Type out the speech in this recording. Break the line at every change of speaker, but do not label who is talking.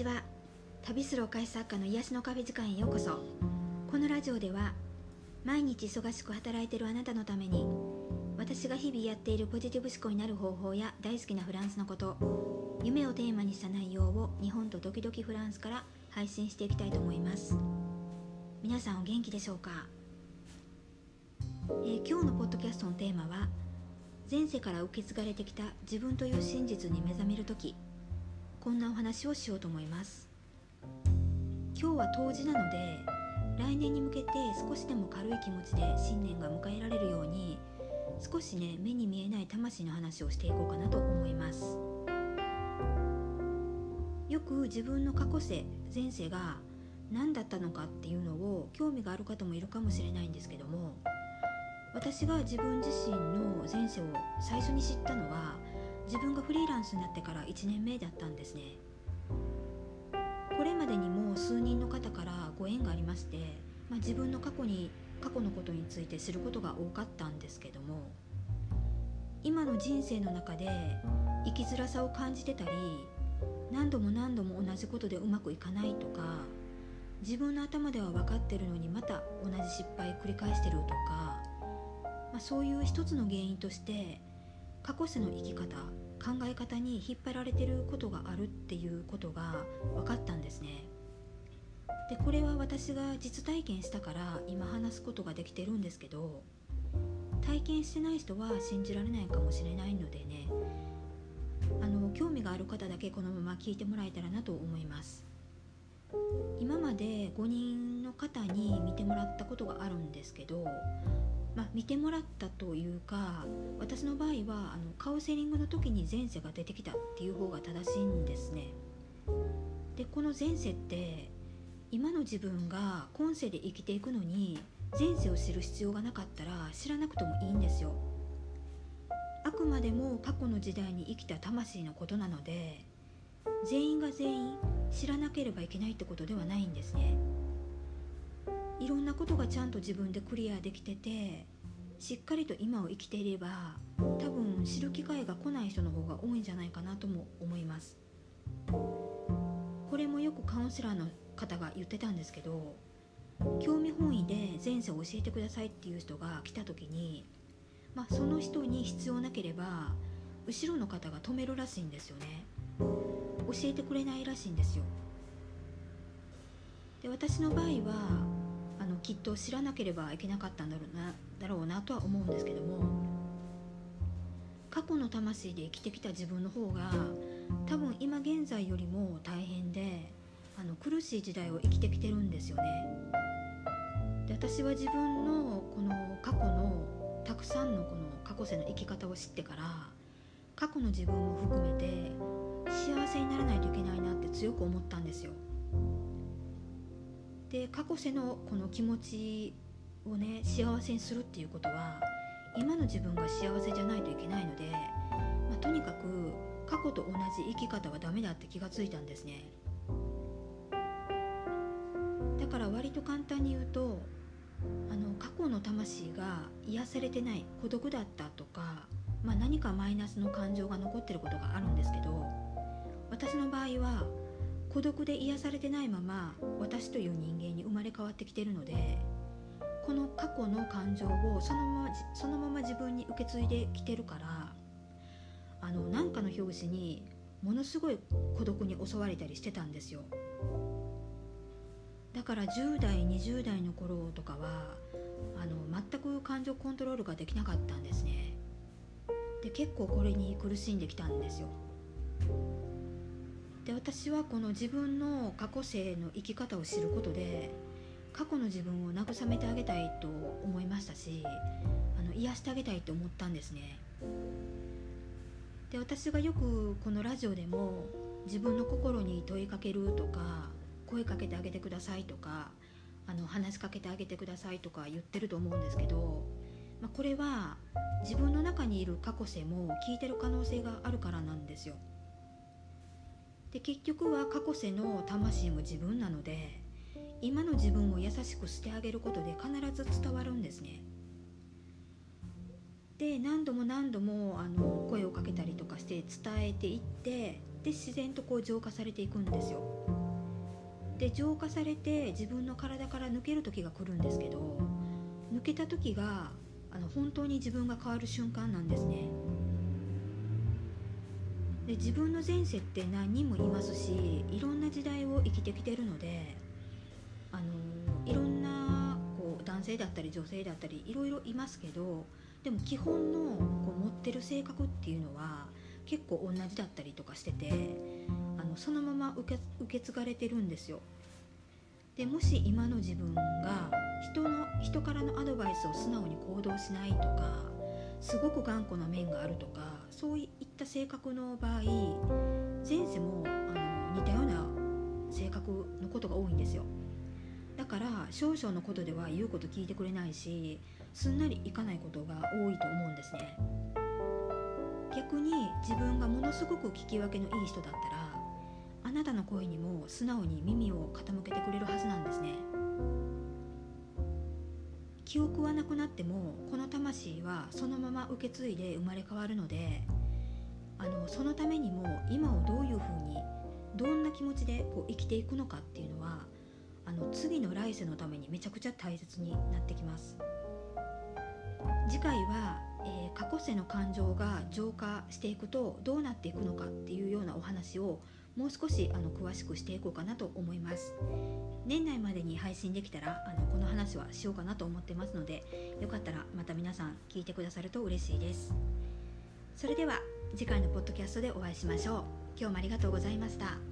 ちは。旅するお菓子作家の癒しのカフェ時間へようこそ。このラジオでは毎日忙しく働いているあなたのために私が日々やっているポジティブ思考になる方法や大好きなフランスのこと夢をテーマにした内容を日本とドキドキフランスから配信していきたいと思います。皆さんお元気でしょうか、えー、今日のポッドキャストのテーマは前世から受け継がれてきた自分という真実に目覚める時。こんなお話をしようと思います。今日は冬至なので来年に向けて少しでも軽い気持ちで新年が迎えられるように少しね目に見えない魂の話をしていこうかなと思います。よく自分の過去世前世が何だったのかっていうのを興味がある方もいるかもしれないんですけども私が自分自身の前世を最初に知ったのは自分がフリーランスになってから1年目だったんですね。これまでにも数人の方からご縁がありまして、まあ、自分の過去に過去のことについて知ることが多かったんですけども今の人生の中で生きづらさを感じてたり何度も何度も同じことでうまくいかないとか自分の頭では分かってるのにまた同じ失敗繰り返してるとか、まあ、そういう一つの原因として過去世の生き方考え方に引っ張られてることがあるっていうことが分かったんですね。でこれは私が実体験したから今話すことができてるんですけど体験してない人は信じられないかもしれないのでね。あの興味がある方だけこのまま聞いてもらえたらなと思います。今まで5人の方に見てもらったことがあるんですけどまあ、見てもらったというか私の場合はあのカウンセリングの時に前世が出てきたっていう方が正しいんですね。でこの前世って今の自分が今世で生きていくのに前世を知る必要がなかったら知らなくてもいいんですよ。あくまでも過去の時代に生きた魂のことなので全員が全員知らなければいけないってことではないんですね。いろんなことがちゃんと自分でクリアできててしっかりと今を生きていれば多分知る機会が来ない人の方が多いんじゃないかなとも思います。これもよくカウンセラーの方が言ってたんですけど興味本位で前世を教えてくださいっていう人が来た時に、まあ、その人に必要なければ後ろの方が止めるらしいんですよね。教えてくれないらしいんですよ。で私の場合はきっと知らなければいけなかったんだろうなだろうなとは思うんですけども過去の魂で生きてきた自分の方が多分今現在よりも大変であの苦しい時代を生きてきてるんですよね。で私は自分のこの過去のたくさんのこの過去世の生き方を知ってから過去の自分も含めて幸せにならないといけないなって強く思ったんですよ。で過去世のこの気持ちをね幸せにするっていうことは今の自分が幸せじゃないといけないので、まあ、とにかく過去と同じ生き方はダメだって気がついたんですね。だから割と簡単に言うとあの過去の魂が癒されてない孤独だったとか、まあ、何かマイナスの感情が残ってることがあるんですけど私の場合は孤独で癒されてないまま私という人変わってきてるのでこの過去の感情をそのままそのまま自分に受け継いできてるからあの何かの表紙にものすごい孤独に襲われたりしてたんですよ。だから10代20代の頃とかはあの全く感情コントロールができなかったんですね。で結構これに苦しんできたんですよ。で私はこの自分の過去世の生き方を知ることで過去の自分を慰めてあげたいと思いましたしあの癒してあげたいと思ったんですねで私がよくこのラジオでも自分の心に問いかけるとか声かけてあげてくださいとかあの話しかけてあげてくださいとか言ってると思うんですけど、まあ、これは自分の中にいる過去世も聞いてる可能性があるからなんですよ。で結局は過去世の魂も自分なので今の自分を優しくしてあげることで必ず伝わるんですね。で何度も何度もあの声をかけたりとかして伝えていってで自然とこう浄化されていくんですよで浄化されて自分の体から抜ける時が来るんですけど抜けた時があの本当に自分が変わる瞬間なんですねで自分の前世って何人もいますしいろんな時代を生きてきてるので性だったり女性だったりいろいろいますけどでも基本のこう持ってる性格っていうのは結構同じだったりとかしててあのそのまま受け受け継がれてるんですよ。でもし今の自分が人の人からのアドバイスを素直に行動しないとかすごく頑固な面があるとかそういった性格の場合前世もあの似たような性格のことが多いんですよから少々のことでは言うこと聞いてくれないしすんなりいかないことが多いと思うんですね。逆に自分がものすごく聞き分けのいい人だったらあなたの声にも素直に耳を傾けてくれるはずなんですね。記憶はなくなってもこの魂はそのまま受け継いで生まれ変わるのであのそのためにも今をどういうふうにどんな気持ちでこう生きていくのかっていうのはの次の来世のためにめちゃくちゃ大切になってきます。次回は、えー、過去世の感情が浄化していくとどうなっていくのかっていうようなお話をもう少しあの詳しくしていこうかなと思います。年内までに配信できたらあのこの話はしようかなと思ってますのでよかったらまた皆さん聞いてくださると嬉しいです。それでは次回のポッドキャストでお会いしましょう。今日もありがとうございました。